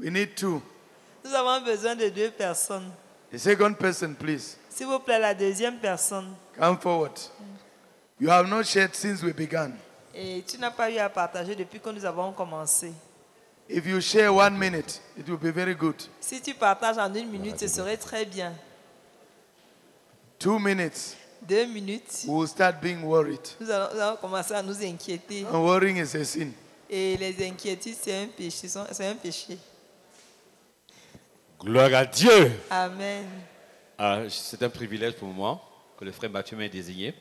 We need two. Nous avons besoin de deux personnes. The second person, please. S'il vous plaît, la deuxième personne. Come forward. You have not shared since we began. Et tu n'as pas eu à partager depuis que nous avons commencé. If you share one minute, it will be very good. Si tu partages en une minute, ce serait très bien. Two minutes, Deux minutes, we will start being worried. nous allons, nous allons commencer à nous inquiéter. And worrying is a sin. Et les inquiétudes, c'est un péché. C'est un péché. Gloire à Dieu. Amen. Ah, c'est un privilège pour moi que le frère Mathieu m'ait désigné.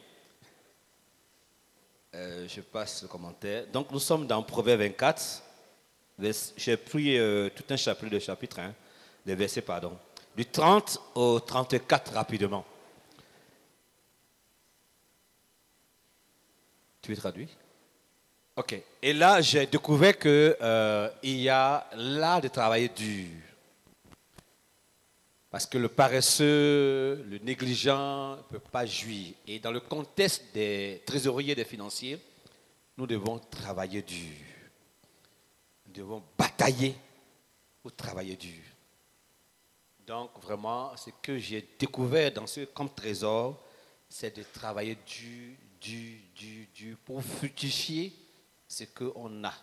Euh, je passe le commentaire. Donc nous sommes dans Proverbe 24. vers- J'ai pris euh, tout un chapitre de chapitre 1, des versets, pardon. Du 30 au 34 rapidement. Tu es traduit? Ok. Et là, j'ai découvert qu'il y a l'art de travailler dur. Parce que le paresseux, le négligent ne peut pas jouir. Et dans le contexte des trésoriers et des financiers, nous devons travailler dur. Nous devons batailler pour travailler dur. Donc vraiment, ce que j'ai découvert dans ce comme trésor, c'est de travailler dur, dur, dur, dur, pour fructifier ce qu'on a,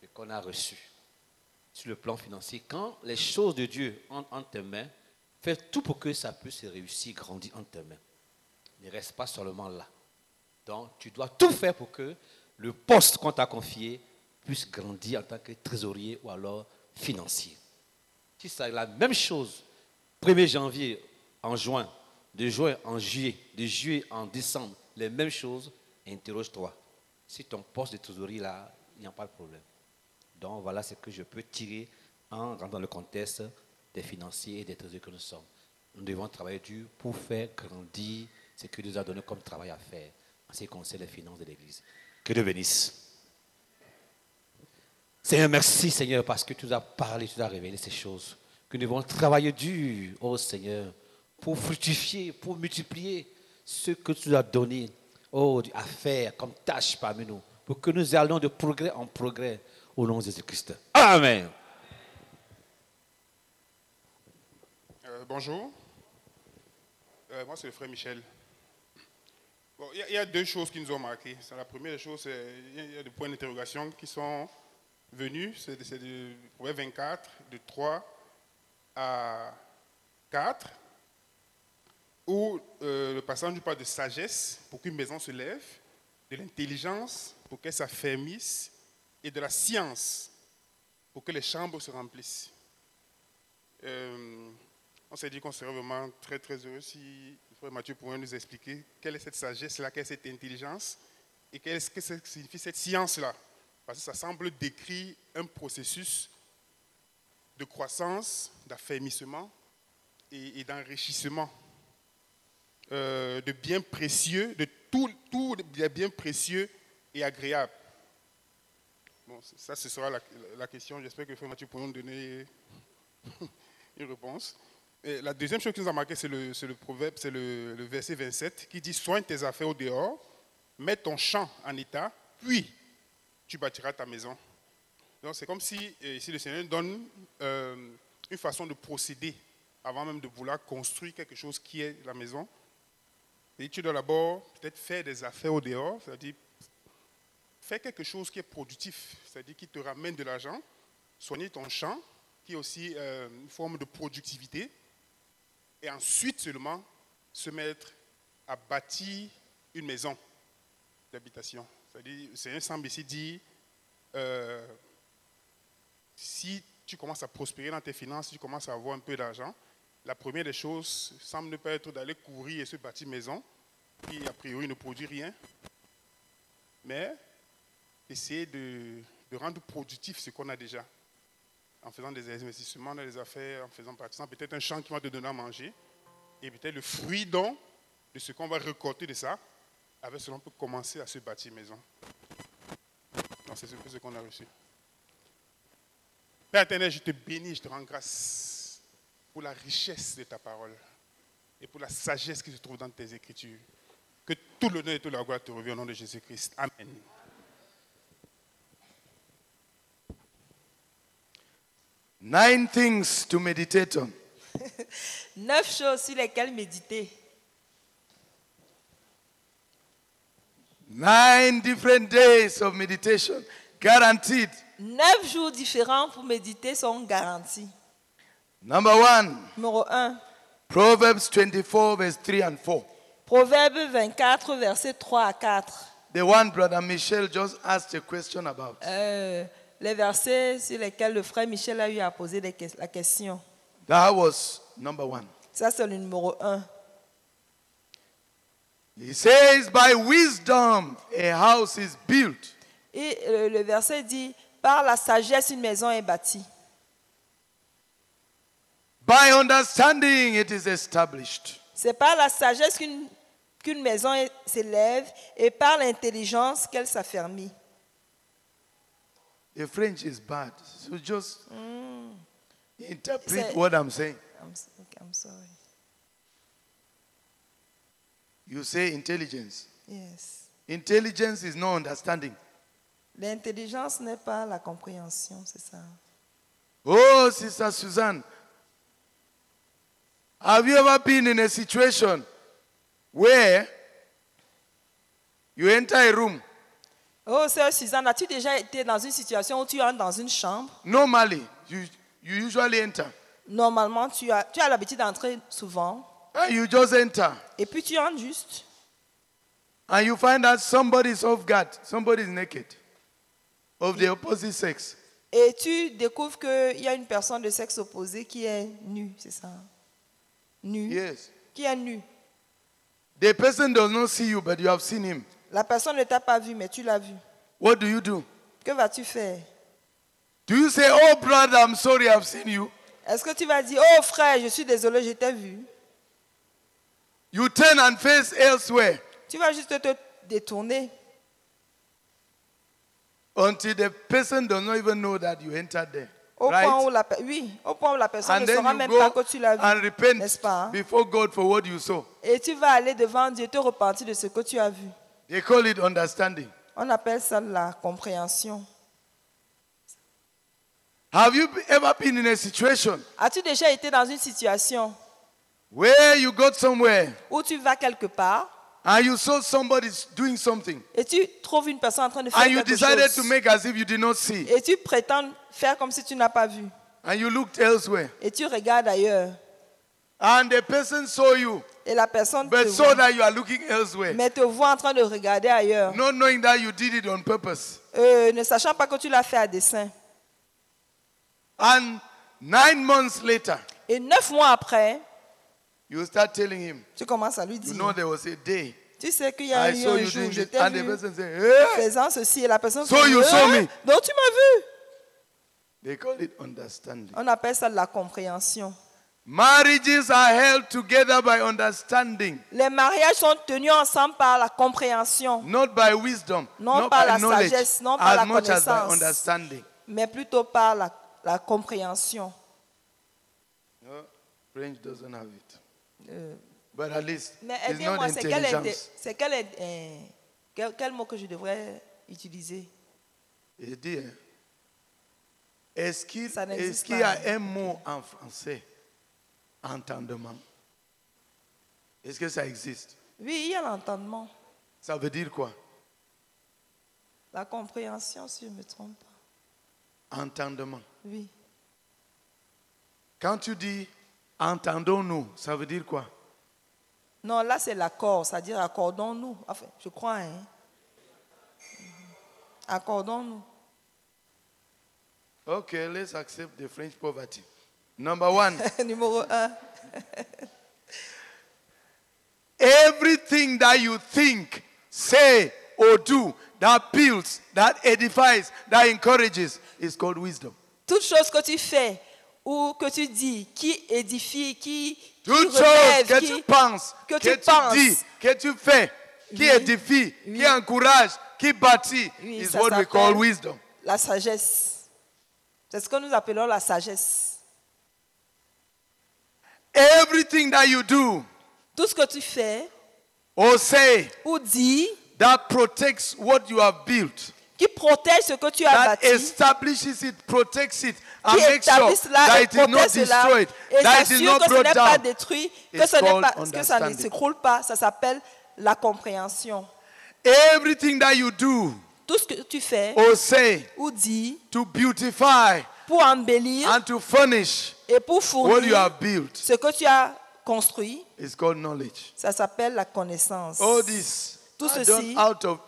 ce qu'on a reçu sur le plan financier, quand les choses de Dieu entrent en tes mains, fais tout pour que ça puisse réussir, grandir en tes mains. Ne reste pas seulement là. Donc, tu dois tout faire pour que le poste qu'on t'a confié puisse grandir en tant que trésorier ou alors financier. Si c'est la même chose, 1er janvier en juin, de juin en juillet, de juillet en décembre, les mêmes choses, interroge-toi. Si ton poste de trésorier là, il n'y a pas de problème. Donc voilà ce que je peux tirer en rentrant dans le contexte des financiers et des trésoriers que nous sommes. Nous devons travailler dur pour faire grandir ce que Dieu nous a donné comme travail à faire en ce qui concerne les finances de l'Église. Que Dieu bénisse. Seigneur, merci Seigneur parce que tu nous as parlé, tu nous as révélé ces choses. Que nous devons travailler dur, oh Seigneur, pour fructifier, pour multiplier ce que tu nous as donné oh, à faire comme tâche parmi nous, pour que nous allions de progrès en progrès au nom de Jésus-Christ. Amen. Euh, bonjour. Euh, moi, c'est le frère Michel. Il y, a- deux choses qui nous ont marqué. C'est La première chose, il y a- des points d'interrogation qui sont venus. C'est du Proverbe 24, de 3 à 4, où euh, le passage nous parle de sagesse pour qu'une maison se lève, de l'intelligence pour qu'elle s'affermisse, et de la science pour que les chambres se remplissent. Euh, on s'est dit qu'on serait vraiment très très heureux si frère Mathieu pourrait nous expliquer quelle est cette sagesse-là, quelle est cette intelligence et qu'est-ce que signifie cette science-là. Parce que ça semble décrire un processus de croissance, d'affermissement et, d'enrichissement euh, de biens précieux, de tout, tout des biens précieux et agréables. Bon, ça, ce sera la, question. J'espère que frère Mathieu pourra nous donner une réponse. La deuxième chose qui nous a marqué, c'est le, proverbe, c'est le, le verset 27 qui dit Soigne tes affaires au dehors, mets ton champ en état, puis tu bâtiras ta maison. Donc c'est comme si le Seigneur donne euh, une façon de procéder avant même de vouloir construire quelque chose qui est la maison. Et tu dois d'abord peut-être faire des affaires au dehors, c'est-à-dire faire quelque chose qui est productif, c'est-à-dire qui te ramène de l'argent, soigner ton champ, qui est aussi euh, une forme de productivité, et ensuite seulement se mettre à bâtir une maison d'habitation. Le Seigneur semble ici dire, euh, si tu commences à prospérer dans tes finances, si tu commences à avoir un peu d'argent, la première des choses semble ne pas être d'aller courir et se bâtir maison, qui a priori ne produit rien, mais essayer de, de rendre productif ce qu'on a déjà, en faisant des investissements dans les affaires, en faisant par peut-être un champ qui va te donner à manger, et peut-être le fruit donc de ce qu'on va récolter de ça, avec cela on peut commencer à se bâtir maison. C'est ce qu'on a reçu. Père éternel, je te bénis, je te rends grâce pour la richesse de ta parole et pour la sagesse qui se trouve dans tes écritures. Que tout l'honneur et toute la gloire te reviennent au nom de Jésus-Christ. Amen. Nine things to meditate on. Neuf choses sur lesquelles méditer. Nine different days of meditation, guaranteed. Neuf jours différents pour méditer sont garantis. Number one, Numéro 1. Proverbs 24, verse 3 and 4. Proverbe 24, versets 3 à 4. The one Brother Michel just asked a question about. Euh, les versets sur lesquels le frère Michel a eu à poser des la question. That was number one. Ça, c'est le numéro 1. He says, By wisdom a house is built, Et euh, le verset dit, par la sagesse, une maison est bâtie. by understanding it is established. C'est par la sagesse qu'une maison s'élève et par l'intelligence qu'elle s'affermit. The French is bad. So just mm. interpret Say- what I'm saying. I'm, okay, I'm sorry. You say intelligence. Yes. Intelligence is no understanding. L'intelligence n'est pas la compréhension, c'est ça. Oh, Sister Suzanne, have you ever been in a situation where you enter a room? Oh, sœur Suzanne, as-tu déjà été dans une situation où tu entres dans une chambre? Normally, you, you usually enter. Normalement, tu as, tu as l'habitude d'entrer souvent And you just enter. et puis tu entres juste. And you find out somebody is off guard, somebody is naked, of the opposite sex. Et tu découvres qu'il y a une personne de sexe opposé qui est nue, c'est ça? Nue. Yes. Qui est nue. The person does not see you, but you have seen him. La personne ne t'a pas vu, mais tu l'as vu. What do you do? Que vas-tu faire? Do you say, Oh, brother, I'm sorry, I've seen you? Est-ce que tu vas dire, oh frère, je suis désolé, je t'ai vu You turn and face elsewhere Tu vas juste te détourner until the person does not even know that you entered there. au right? point où la, oui, au point où la personne and ne saura même pas que tu l'as vu, n'est-ce pas? before God for what you saw. Et tu vas aller devant Dieu te repentir de ce que tu as vu. They call it understanding. On appelle ça la compréhension. Have you ever been in a situation As-tu déjà été dans une situation where you got somewhere où tu vas quelque part and you saw somebody doing something et tu trouves une personne en train de faire and you quelque decided chose to make as if you did not see et tu prétends faire comme si tu n'as pas vu and you looked elsewhere et tu regardes ailleurs and the person saw you et la personne te but saw voit, that you are looking elsewhere. Mais te voit en train de regarder ailleurs, not knowing that you did it on purpose. Euh, ne sachant pas que tu l'as fait à dessein. and nine months later Et neuf mois après, you start telling him. tu commences à lui you dire, know there was a day. Tu sais qu'il y a I eu saw un you jour, doing je this t'ai and the vu person say hey faisant ceci et la personne So you dit, saw me. donc tu m'as vu. they call it understanding. On appelle ça de la compréhension. Marriages are held together by understanding Les mariages sont tenus ensemble par la compréhension, not by wisdom, Non not par by la knowledge, sagesse, non par la much as by connaissance. understanding. mais plutôt par la, la compréhension. No, French doesn't have it, Euh, but at least mais it's not aidez-moi, c'est quel, intelligence. est- c'est quel, est- euh, quel, quel mot que je devrais utiliser? Est-ce qu'il y a un mot en français? Entendement. Est-ce que ça existe? Oui, il y a l'entendement, Ça veut dire quoi? La compréhension, si je ne me trompe pas. Entendement. Oui. Quand tu dis entendons-nous, ça veut dire quoi? Non, là, c'est l'accord, c'est-à-dire accordons-nous. Enfin, je crois, hein. Accordons-nous. Okay, let's accept the French poverty. Number one, Numéro un. everything that you think, say, or do that builds, that edifies, that encourages is called wisdom. Toute chose que tu fais ou que tu dis qui édifie, qui, qui Toute chose relève, que qui- tu penses, que que, tu tu, penses. dis, que tu fais, qui Oui. édifie, Oui. qui encourage, qui bâtit, Oui, is what we call wisdom. La sagesse. C'est ce que nous appelons la sagesse. Everything that you do Tout ce que tu fais or say ou dis that protects what you have built qui protège ce que tu as that bâti, establishes it, protects it, and qui makes sure that it is not destroyed, et that it is not brought n'est pas down. détruit, que, ce n'est pas, que ça ne s'écroule pas. Ça s'appelle la compréhension. Everything that you do Tout ce que tu fais or say ou dis to beautify pour embellir and to furnish et pour what you fournir have built ce que tu as construit, is called knowledge. ça s'appelle la connaissance. All this Tout ceci- out of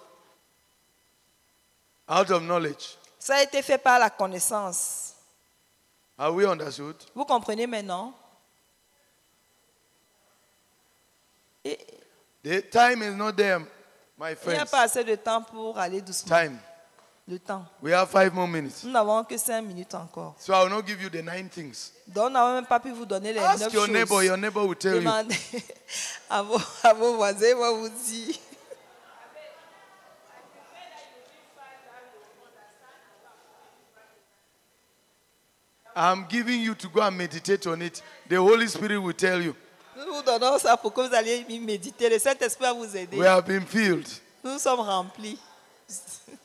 out of knowledge. Ça a été fait par la connaissance. Are we understood? Vous comprenez maintenant? Et The time is not there, my Il n'y a friends. pas assez de temps pour aller doucement. Time. Le temps. We have five more minutes. Nous n'avons que cinq minutes encore. So I will not give you the nine things. Donc, nous n'avons même pas pu vous donner les Ask neuf your choses. neighbor, your neighbor will tell you. Demandez à vos, à vos voisins, ils vont vous dire. I'm giving you to go and meditate on it. The Holy Spirit will tell you. Nous vous donnons ça pour que vous alliez y méditer. Le Saint-Esprit va vous aider. We have been filled. Nous sommes remplis.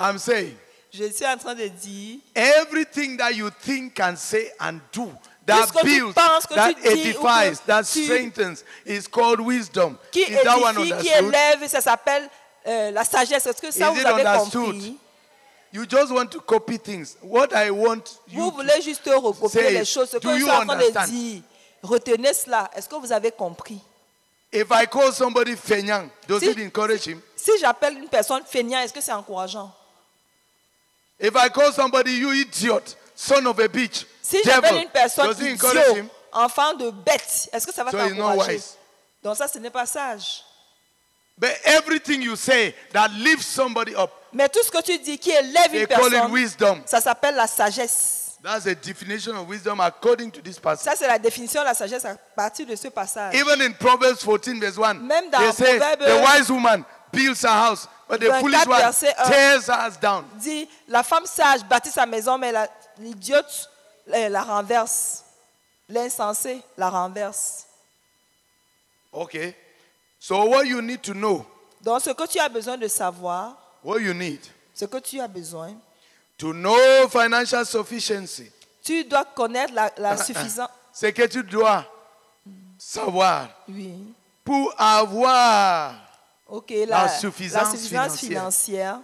I'm saying Je suis en train de dire, everything that you think and say and do Tout that ce que tu builds, that que that strengthens is called wisdom. qui Is that one édifie, qui understood? élève, ça s'appelle euh, la sagesse. Est-ce que ça Is vous avez understood? compris? You just want to copy things. What I want you Vous to- voulez juste recopier les choses. Ce que je suis en train de dire, retenez cela. Est-ce que vous avez compris? If I call somebody Fenyang, does Si- it encourage him? Si j'appelle une personne feignant, est-ce que c'est encourageant? If I call somebody you idiot, son of a bitch, Si j'appelle une personne does encourage idiot, him? enfant de bête, est-ce que ça va So he's not t'encourager? wise. Donc ça, ce n'est pas sage. But everything you say that lifts somebody up, Mais tout ce que tu dis qui élève they une call it personne, wisdom. ça s'appelle la sagesse. That's definition of wisdom according to this passage. Ça, c'est la définition de la sagesse à partir de ce passage. Even in Proverbs 14, verse 1, Même dans they say Proverbe- the wise woman builds a house, but the 24 foolish one tears her house down. dit la femme sage bâtit sa maison, mais la- l'idiote euh, la renverse. L'insensé la renverse. Okay. So what you need to know, Donc, ce que tu as besoin de savoir, what you need ce que tu as besoin, to know financial sufficiency, tu dois connaître la, la suffisance. c'est que tu dois savoir Oui. pour avoir Ok, la, La suffisance suffisance financière. financière.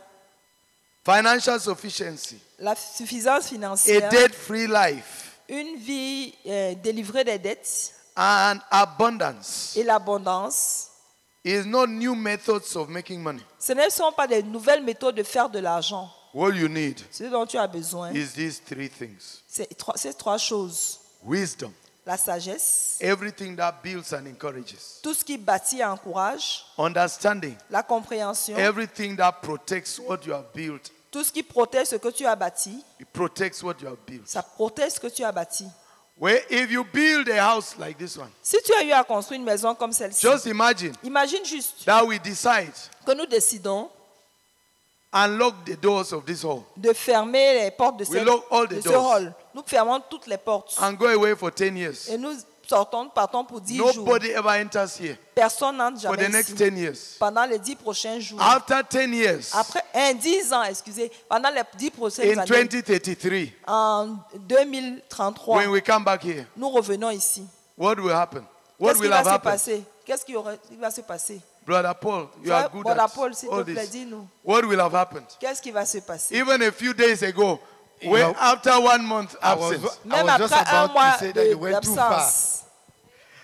financial sufficiency, La suffisance a financière. debt-free life, Une vie euh, délivrée des dettes and abundance et l'abondance. is not new methods of making money. Ce ne sont pas des nouvelles méthodes de faire de l'argent. What you need Ce dont tu as besoin, is these three things c'est trois, ces trois choses. wisdom, La sagesse, everything that builds and encourages, tout ce qui bâtit et encourage, understanding, la compréhension, everything that protects what you have built. tout ce qui protège ce que tu as bâti, It protects what you have built. ça protège ce que tu as bâti. Where if you build a house like this one, Si tu as eu à construire une maison comme celle-ci, just imagine imagine juste that we decide que nous décidons and lock the doors of this hall de fermer les portes de, We cette- lock all the de ce doors. hall. Nous fermons toutes les portes and go away for 10 years. et nous sortons, partons pour 10 jours. Nobody ever enters here Personne n'entre for the jamais next ici 10 years. pendant les 10 prochains jours. After 10 years, Après un 10 ans, excusez, pendant les 10 prochaines in années, 2033, en 2033, when we come back here, nous revenons ici. what will happen? What Qu'est-ce qui va se passer? Qu'est-ce qui, va se passer? Brother Paul, you Frère are good Brother at Paul, s'il te all plaît, this. dis-nous. What will have happened? Qu'est-ce qui va se passer? Even a few days ago, You when know, after one month I was, I Même was just après un about mois to say that you went too far. d'absence.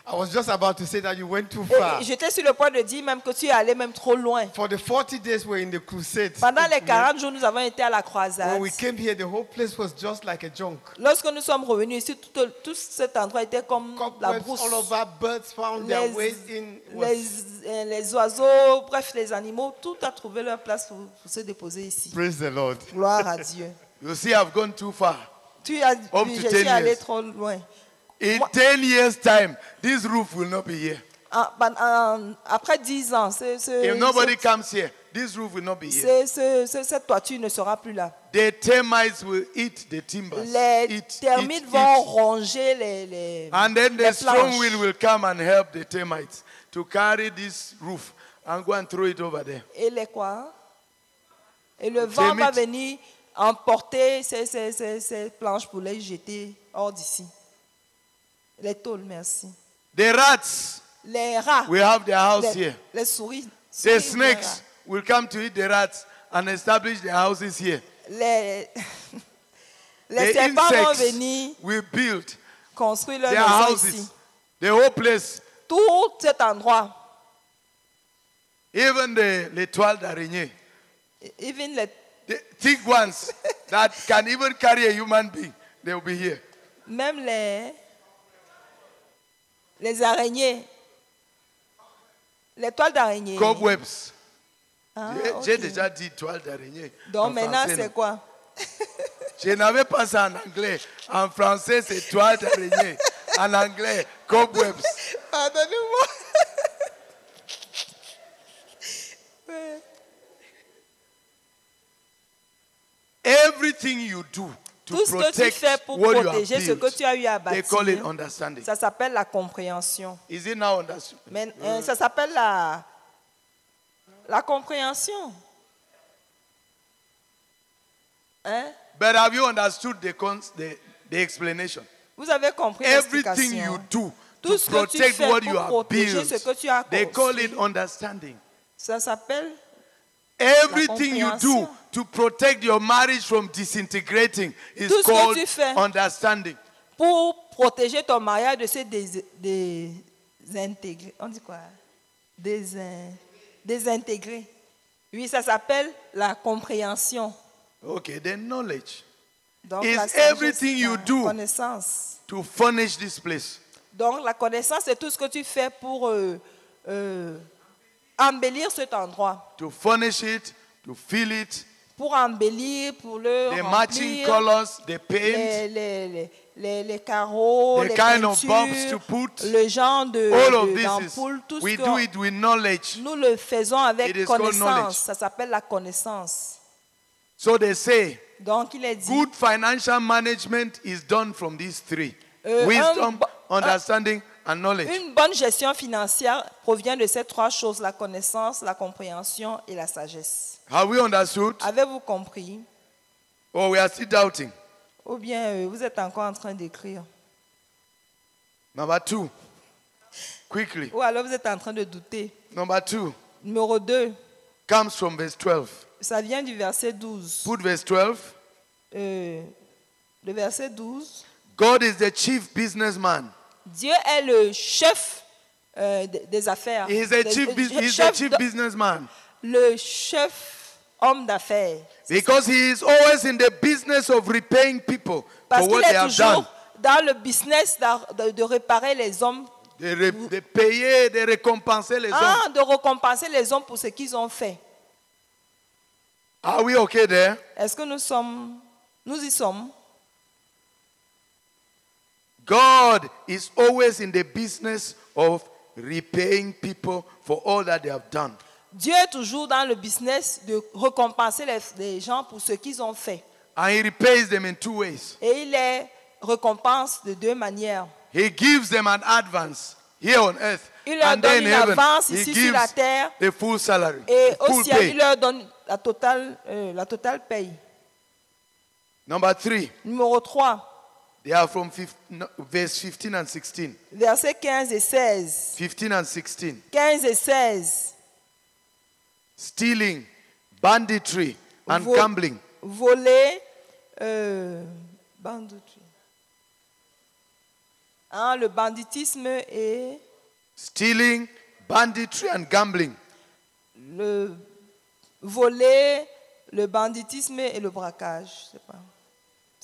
I was just about to say that you went too far. J'étais sur le point de dire même que tu es allé même trop loin. For the 40 days we're in the crusade. Pendant les 40 jours, nous avons été à la croisade. When we came here, the whole place was just like a junk. Lorsque nous sommes revenus ici, tout, tout cet endroit était comme la brousse. all over, birds found their Les, ways in. les, euh, les oiseaux, bref, les animaux, tout a trouvé leur place pour, pour se déposer ici. Praise the Lord. Gloire à Dieu. you see, I've gone too far. Tu as Up dit, to je 10 suis allé years. trop loin. In Moi- 10 years' time, this roof will not be here. En- pen- en- après 10 ans, ce- ce- If nobody comes here, this roof will not be here. ce- ce- ce- cette toiture ne sera plus là. The termites will eat the timbers. Les Eat, termites eat, vont eat. ronger les, les, And then the les strong planches. wind will come and help the termites to carry this roof and go and throw it over there. Et les quoi? Et le vent va venir emporter ces, ces- ces- ces planches pour les jeter hors d'ici. Les tôles, merci. The rats, Les rats, we have their house les, here. les souris, The snakes will come to eat the rats and establish their houses here. les, les The serpents vont venir will build construire leur their maison houses. ici. The whole place, Tout cet endroit, even the l'étoile d'araignée, even les, the thick ones that can even carry a human being, they will be here. même les, les araignées, les toiles d'araignée. Cobwebs. Ah, J'ai- déjà dit toile d'araignée. Donc maintenant, c'est quoi? Je n'avais pas ça en anglais. En français, c'est toile d'araignée. En anglais, cobwebs. Pardonnez-moi. Everything you do to Tout ce que tu protect fais pour what you have protéger ce que tu as eu à they call it bâtir, understanding. ça s'appelle la compréhension. Is it now understood? Mais euh, ça s'appelle la, la compréhension. Hein? But have you understood the, cons- the, the explanation? Vous avez compris Everything you l'explication. do Tout to ce que tu protect fais what pour you have protéger built, ce que tu as they call construit. it understanding. Ça s'appelle Everything you do to protect your marriage from disintegrating is Tout ce que called tu fais. understanding. pour protéger ton mariage de se dés- désintégrer. On dit quoi? Désin- Désintégrer. Oui, ça s'appelle la compréhension. Okay, then knowledge. Donc, Is la sagesse, everything you la do- connaissance. To furnish this place. Donc, la connaissance, c'est tout ce que tu fais pour euh, euh, embellir cet endroit. To furnish it, to fill it, Pour embellir, pour le the matching remplir, colors, the paint, les, les, les, les, les carreaux, The les kind of bulbs to put. le genre de, all of de- this d'ampoule, is, tout ce we que do it with knowledge. nous le faisons avec It is called knowledge. connaissance. Ça s'appelle la connaissance. So they say, Donc, il est dit, good financial management is done from these three. Euh, Wisdom, un understanding, and knowledge. une bonne gestion financière provient de ces trois choses, la connaissance, la compréhension et la sagesse. Have we understood? Avez-vous compris? Or we are still doubting? Ou bien euh, vous êtes encore en train d'écrire? Number two. Quickly. Ou alors vous êtes en train de douter? Number two Numéro 2, comes from verse 12. ça vient du verset 12. Put verse 12. Euh, le verset 12. God is the chief businessman. Dieu est le chef euh, des- affaires. He is a Le- chief, le bus- he is the chef chief de- businessman. le chef homme d'affaires. Because he is always in the business of repaying people Parce for qu'il what they est have done. toujours dans le business d'ar- de, de réparer les hommes, De, re- de payer, de récompenser les hommes. Ah, de récompenser les hommes pour ce qu'ils ont fait. Are we okay there? Est-ce que nous sommes, nous y sommes? God is always in the business of repaying people for all that they have done. Dieu est toujours dans le business de récompenser les, les gens pour ce qu'ils ont fait. And he repays them in two ways. Et il les récompense de deux manières. He gives them an advance here on earth. Il leur and donne une avance he ici sur la terre. the full salary, Et pay. il leur donne la totale, euh, la totale paye. Number three, Numéro 3, they are from 15, no, verse 15 and 16. versets 15 et 16. 15 and 16. 15 et 16. Stealing, banditry, and Vo- gambling. Voler, euh, banditisme. Hein, le banditisme et Stealing, banditry, and gambling. le voler, le banditisme et le braquage. je sais pas.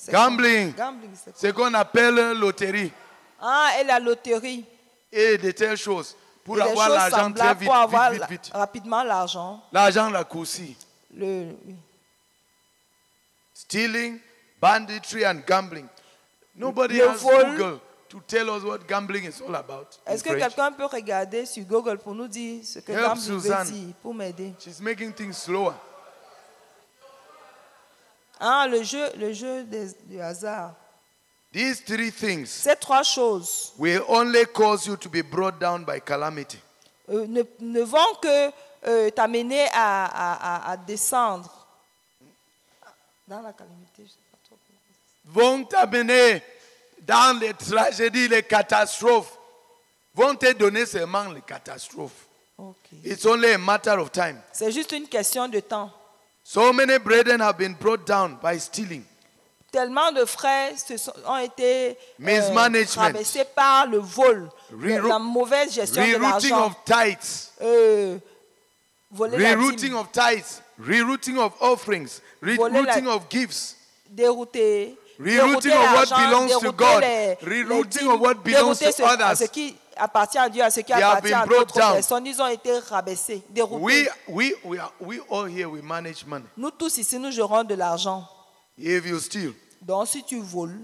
Gambling. Gambling? Ce qu'on appelle loterie Ah, et la loterie. et de telles choses. Pour Et avoir l'argent très vite, pour avoir vite, vite, vite. rapidement l'argent. L'argent raccourci. Le. Stealing, banditry, and gambling. Nobody Le has vol. Google to tell us what gambling is all about. Est-ce que quelqu'un peut regarder sur Google pour nous dire ce que Help gambling veut Suzanne. dire, pour m'aider? She's making things slower. Ah, le jeu, le jeu des- du hasard. These three things Ces trois choses will only cause you to be brought down by calamity. euh, ne, ne vont que euh, t'amener à, à- à- à descendre Dans la calamité, je sais pas trop. vont t'amener dans les tragédies, les catastrophes, vont te donner seulement les catastrophes. Ok. It's only a matter of time. C'est juste une question de temps. So many brethren have been brought down by stealing. Tellement de frères se sont, ont été euh, par le vol, la mauvaise gestion de Rerouting l'argent, of tithes, euh, rerouting of tithes, rerouting of offerings, la- rerouting of gifts, dérouter, Rerouting of what belongs to God, rerouting of what belongs to others. Appartient à Dieu, à ce qui They have appartient been à brought d'autres down. personnes. Ils ont été rabaissés, déroutés. We, we, we, are, we all here, we manage money. Nous tous ici, nous gérons de l'argent. If you steal, Donc si tu voles,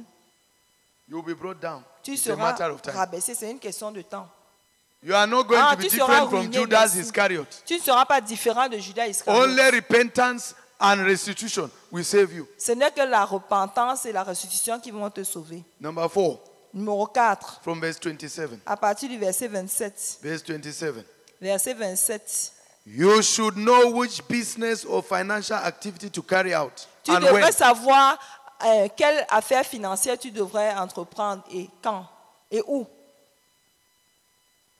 you'll be brought down. tu It's a seras matter of time. rabaissé. C'est une question de temps. You are not going Ah, to be tu seras different from ruiné, Judas merci. Iscariot. Tu ne seras pas différent de Judas Iscariot. Only repentance and restitution will save you. Ce n'est que la repentance et la restitution qui vont te sauver. Number four, Numéro 4, from verse 27. à partir du verset 27. Verse 27. Verset 27. You should know which business or financial activity to carry out Tu and devrais when. savoir euh, quelle affaire financière tu devrais entreprendre et quand et où.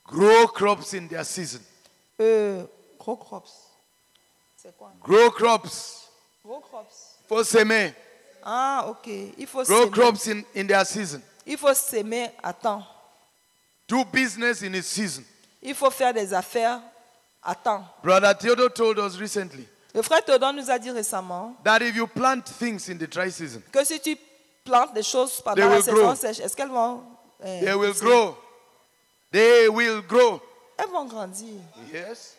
Grow crops in their season. Euh, gros crops. C'est quoi? Grow crops. Gros crops. For semer. Ah, ok. Il faut Grow s'aimer. crops in, in their season. Il faut s'aimer à temps. Do business in its season. Il faut faire des affaires à temps. Brother Theodore told us recently Le frère Théodore nous a dit récemment that if you plant things in the dry season, que si tu plantes des choses They pendant la will saison grow. sèche, est-ce qu'elles vont euh, they will grow. They will grow. Elles vont grandir. Yes.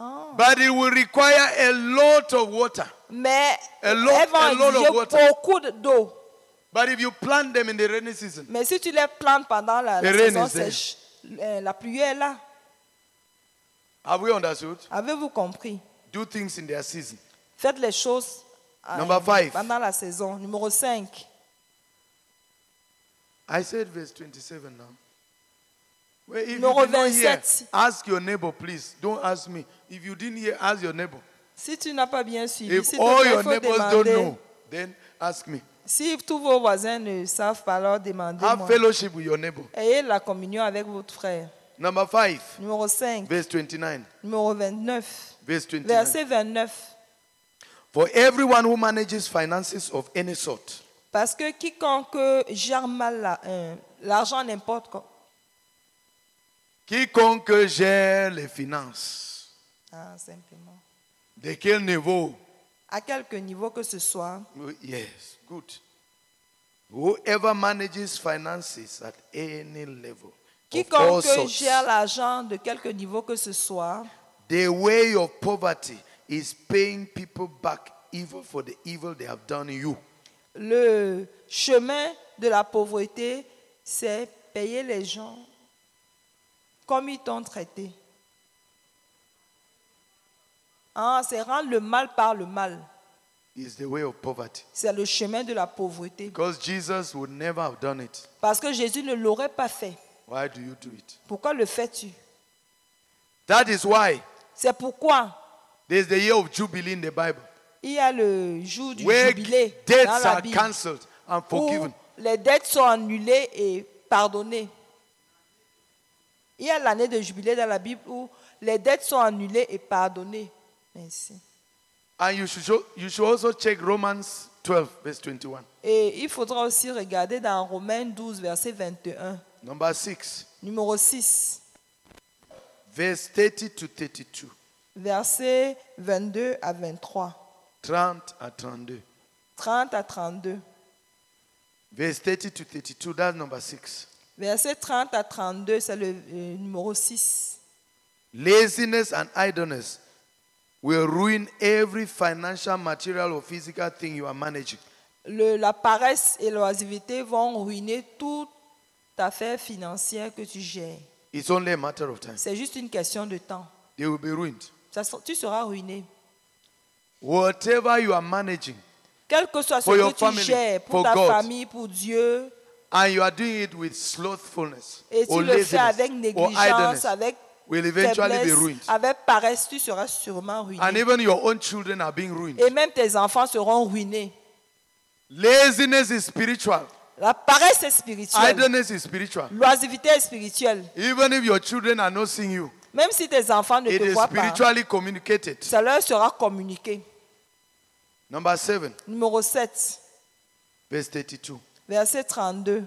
Ah. But it will require a lot of water. Mais A lot- elles a vont lot of water. beaucoup de- d'eau. But if you plant them in the rainy season, Mais si tu les plantes pendant la, la The rain saison is there. sèche, euh, la pluie est là. have we understood? Avez-vous compris? Do things in their season. Faites les choses euh, Number five. pendant la saison. Numéro 5. I said verse 27 now. Well, if Numéro you did not hear, 27. ask your neighbor, please. Don't ask me. If you didn't hear, ask your neighbor. Si tu n'as pas bien suivi, If all your faut neighbors don't demander. know, then ask me. Si tous vos voisins ne savent pas, alors demandez Have fellowship with your neighbor. Ayez la communion avec votre frère. Number five, Numéro 5. verse 29. Numéro 29. Verse 29. Verset 29. For everyone who manages finances of any sort Parce que quiconque gère mal euh, l'argent n'importe quoi. Quiconque gère les finances, Ah, simplement. de quel niveau? À quelque niveau que ce soit, Oh, Yes, good. Whoever manages finances at any level, quiconque sorts, gère l'argent de quelque niveau que ce soit, the way of poverty is paying people back evil for the evil they have done you. le chemin de la pauvreté, c'est payer les gens comme ils t'ont traité. Ah, c'est rendre le mal par le mal. C'est le chemin de la pauvreté. Because Jesus would never have done it. Parce que Jésus ne l'aurait pas fait. Why do you do it? Pourquoi le fais-tu? That is why C'est pourquoi there's the year of Jubilee in the Bible, il y a le jour du where jubilé dans la are Bible cancelled and où les dettes sont annulées et pardonnées. Il y a l'année de jubilé dans la Bible où les dettes sont annulées et pardonnées. Merci. And you should, show, you should also check Romans 12, verse 21. Et il faudra aussi regarder dans Romains 12, verset 21, Number 6, numéro 6, verse 30 to 32. verset 22 à 23, 30 à 32. 30 à 32. Verse 30 to 32, that's number 6. Verset 30 à 32, c'est le euh, numéro 6. Laziness and idleness will ruin every financial, material, or physical thing you are managing. Le- la paresse et l'oisiveté vont ruiner toute affaire financière que tu gères. It's only a matter of time. C'est juste une question de temps. They will be ruined. Ça tu seras ruiné. Whatever you are managing, Quel que soit ce que tu family, gères, pour ta God. famille, pour Dieu, and you are doing it with slothfulness et tu or le fais avec négligence, idleness, avec will eventually be ruined. avec paresse, tu seras sûrement ruiné. And even your own children are being ruined. Et même tes enfants seront ruinés. Laziness is spiritual. La paresse est spirituelle. Idleness is spiritual. L'oisiveté est spirituelle. Even if your children are not seeing you, Même si tes enfants ne it te is voient pas, spiritually communicated. ça leur sera communiqué. Number seven, Numéro 7, verse 32. verset 32.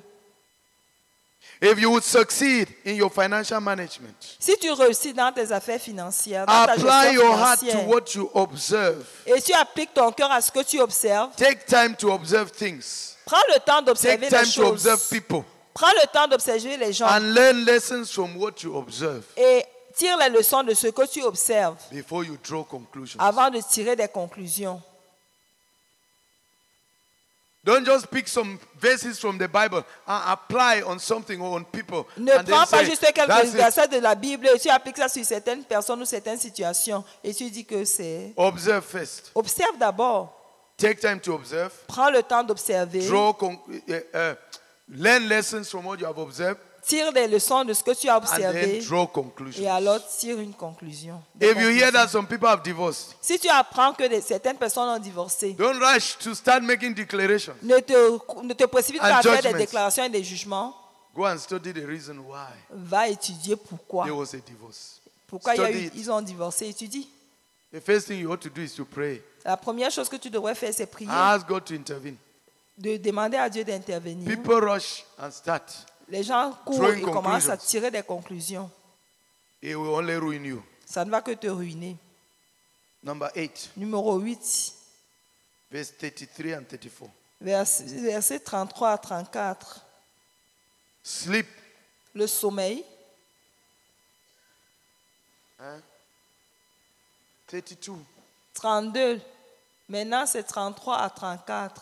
If you would succeed in your financial management, Si tu réussis dans tes affaires financières, dans ta apply your heart to financière, what you observe. et tu appliques ton cœur à ce que tu observes, Take time to observe things. prends le temps d'observer Take les time to choses. observe people. Prends le temps d'observer les gens And learn lessons from what you observe et tire les leçons de ce que tu observes before you draw conclusions. avant de tirer des conclusions. Don't just pick some verses from the Bible and apply on something or on people. Ne and prends pas say, juste quelques versets de la Bible et tu appliques ça sur certaines personnes ou certaines situations et tu dis que c'est... Observe first. Observe d'abord. Take time to observe. Prends le temps d'observer. Draw, uh, uh, learn lessons from what you have observed, Tire des leçons de ce que tu as observé et alors tire une conclusion. If you hear that some people have divorced, Si tu apprends que des- certaines personnes ont divorcé, don't rush to start making declarations. ne te, ne te précipite pas à faire des déclarations et des jugements. Go and study the reason why Va étudier pourquoi. there was a divorce. Pourquoi il y a eu- ils ont divorcé. Étudie. The first thing you ought to do is to pray. La première chose que tu devrais faire, c'est prier, Ask God to intervene. de demander à Dieu d'intervenir. People rush and start. Les gens courent et commencent à tirer des conclusions. It will only ruin you. Ça ne va que te ruiner. Number eight, Numéro 8, verse 33 and 34. vers- verset 33 à 34. Sleep. Le sommeil. 32. 32. Maintenant, c'est 33 à 34.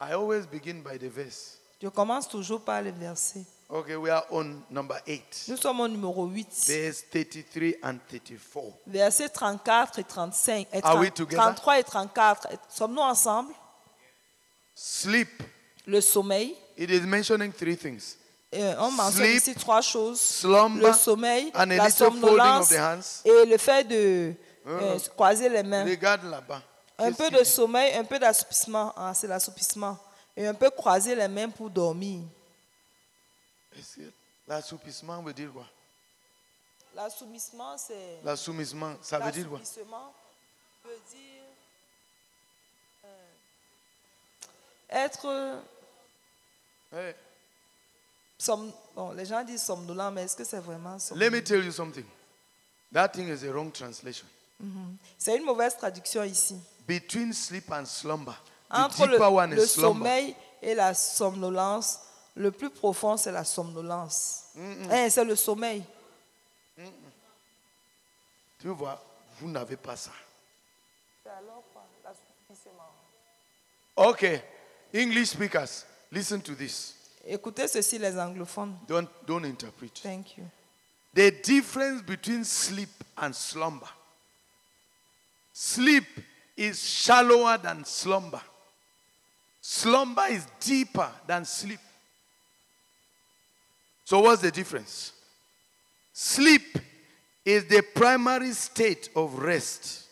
I always begin by the verse. Je commence toujours par le verset. Okay, we are on number 8. Nous sommes au numéro 8. Verse 33 and 34. Versets 34 et 35. Et Are we 30 together? 33 et 34. Sommes-nous ensemble? Sleep. Le sommeil. It is mentioning three things. Euh, on mentionne Sleep, ici trois choses. slumber, le sommeil, and a la little folding of somnolence the hands. et le fait de euh, croiser les mains. Regarde là-bas. Un peu de sommeil, un peu d'assoupissement. Ah, c'est l'assoupissement. Et un peu croiser les mains pour dormir. L'assoupissement veut dire quoi? L'assoupissement, c'est. L'assoupissement, ça veut dire quoi? L'assouplissement veut dire euh, être. Hey, somm- bon, les gens disent somnolent, mais est-ce que c'est vraiment Let somnolent me tell you something. That thing is a wrong translation. C'est une mauvaise traduction ici. Between sleep and slumber, Entre le, le sommeil et la somnolence, le plus profond, c'est la somnolence. Hein, c'est le sommeil. Tu vois, vous n'avez pas ça. Okay, English speakers, listen to this. Écoutez ceci, les anglophones. Don't, don't interpret. Thank you. The difference between sleep and slumber. Sleep is shallower than slumber. Slumber is deeper than sleep. So, what's the difference? Sleep is the primary state of rest,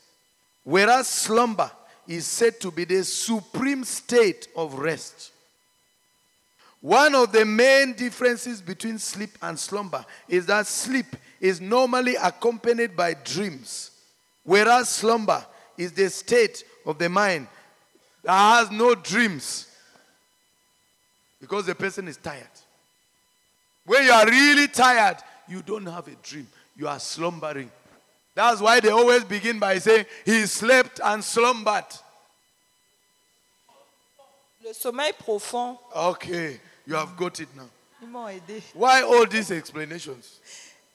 whereas slumber is said to be the supreme state of rest. One of the main differences between sleep and slumber is that sleep is normally accompanied by dreams, whereas slumber is the state of the mind has no dreams because the person is tired. When you are really tired, you don't have a dream, you are slumbering. That's why they always begin by saying, He slept and slumbered. Le sommeil profond, Okay, you have got it now. ils m'ont aidé. Why all these explanations?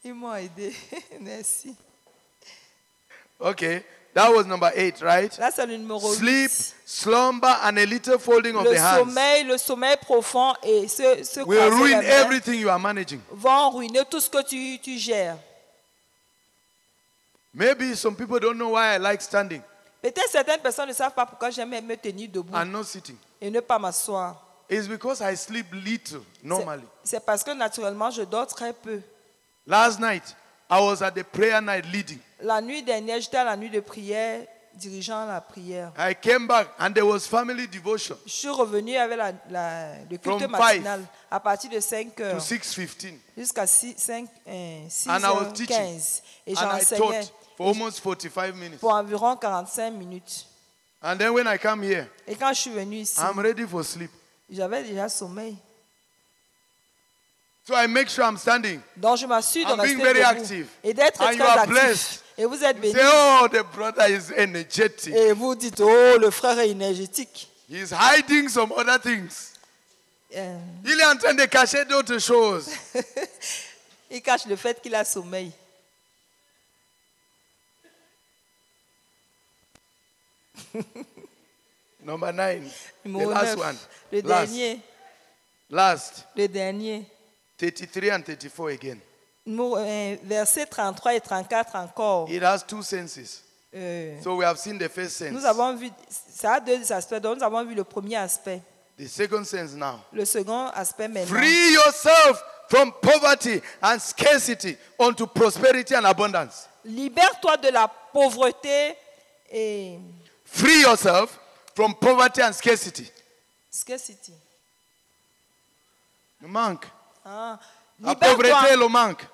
Ils m'ont aidé. Merci. Okay, that was number eight, right? Là, c'est le numéro Sleep, 8. slumber, and a little folding of Le the hands sommeil, le sommeil profond et ce, ce will croiser ruin everything you are managing. vont ruiner tout ce que tu, tu gères. Maybe some people don't know why I like standing Peut-être certaines personnes ne savent pas pourquoi j'aime me tenir debout and not sitting. et ne pas m'asseoir. It's because I sleep little C'est- normally. C'est parce que naturellement, je dors très peu. Last night, I was at the prayer night leading. La nuit dernière, j'étais à la nuit de prière dirigeant la prière. I came back and there was family devotion Je suis revenu avec la, la- le culte From matinal à partir de 5 to heures 6:15, jusqu'à 6, 5, euh, 6 And I was heures teaching. 15. Et and I j'enseignais taught for almost 45 minutes. pour environ 45 minutes. And then when I come here, Et quand je suis venu ici, I'm ready for sleep. j'avais déjà sommeil. So I make sure I'm standing. Donc je m'assure de I'm being rester very debout active. et d'être And très you are actif. blessed. Et vous êtes say, oh, the brother is energetic. Et vous dites, oh, le frère est énergétique. He's hiding some other things. Euh, Il est en train de cacher d'autres choses. il cache le fait qu'il a sommeil. Number nine. The Numéro last 9, one. le Last. dernier. Last. Le dernier. 33 and 34 again. Euh, verset 33 et 34 encore. It has two senses. Euh, So we have seen the first sense. nous avons vu, ça a deux aspects. Donc nous avons vu le premier aspect. The second sense now. Le second aspect maintenant. Free yourself from poverty and scarcity unto prosperity and abundance. Libère-toi de la pauvreté et Free yourself from poverty and scarcity. scarcity. Le manque. Ah. La pauvreté et le manque.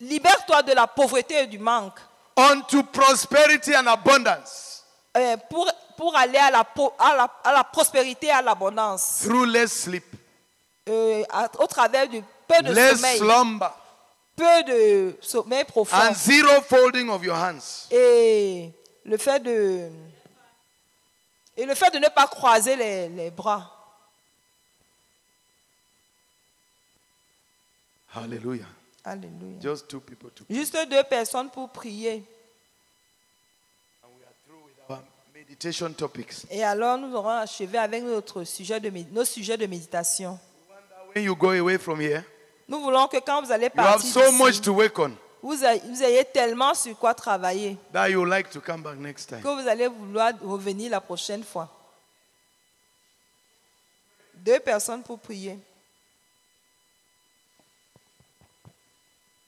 libère-toi de la pauvreté et du manque Unto prosperity and abundance. euh, pour, pour aller à la, à, la, à la prospérité et à l'abondance Through less sleep, Euh, à- au travers du peu de less sommeil, slumber, peu de sommeil profond and zero folding of your hands. et le fait de et le fait de ne pas croiser les, les bras. Hallelujah. Alléluia. Just two people to Juste deux personnes pour prier. our meditation topics. Et alors nous aurons achevé avec notre sujet de, nos sujets de méditation. When you go away from here, Nous voulons que quand vous allez you have partir, so much to work on vous, ayez, vous ayez tellement sur quoi travailler that you like to come back next time. que vous allez vouloir revenir la prochaine fois. Deux personnes pour prier.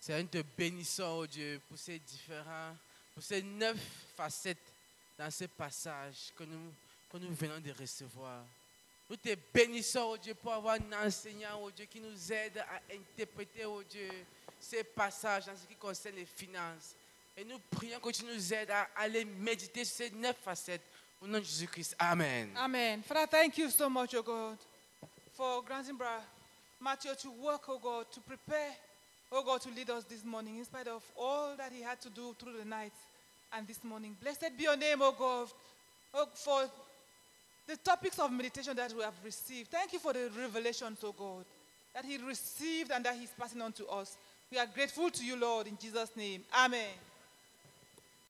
Seigneur, nous te bénissons, oh Dieu, pour ces différents, pour ces neuf facettes dans ce passage que nous, que nous venons de recevoir. Nous te bénissons, oh Dieu, pour avoir un enseignant, oh Dieu, qui nous aide à interpréter, oh Dieu, ces passages en ce qui concerne les finances. Et nous prions que tu nous aides à aller méditer sur ces neuf facettes. Au nom de Jésus-Christ. Amen. Amen. Father, thank you so much, oh God, for granting Brother Matthew to work, oh God, to prepare, oh God, to lead us this morning in spite of all that he had to do through the night and this morning. Blessed be your name, oh God, oh, for the topics of meditation that we have received. Thank you for the revelations, oh God, that he received and that he's passing on to us. We are grateful to you, Lord, in Jesus' name. Amen.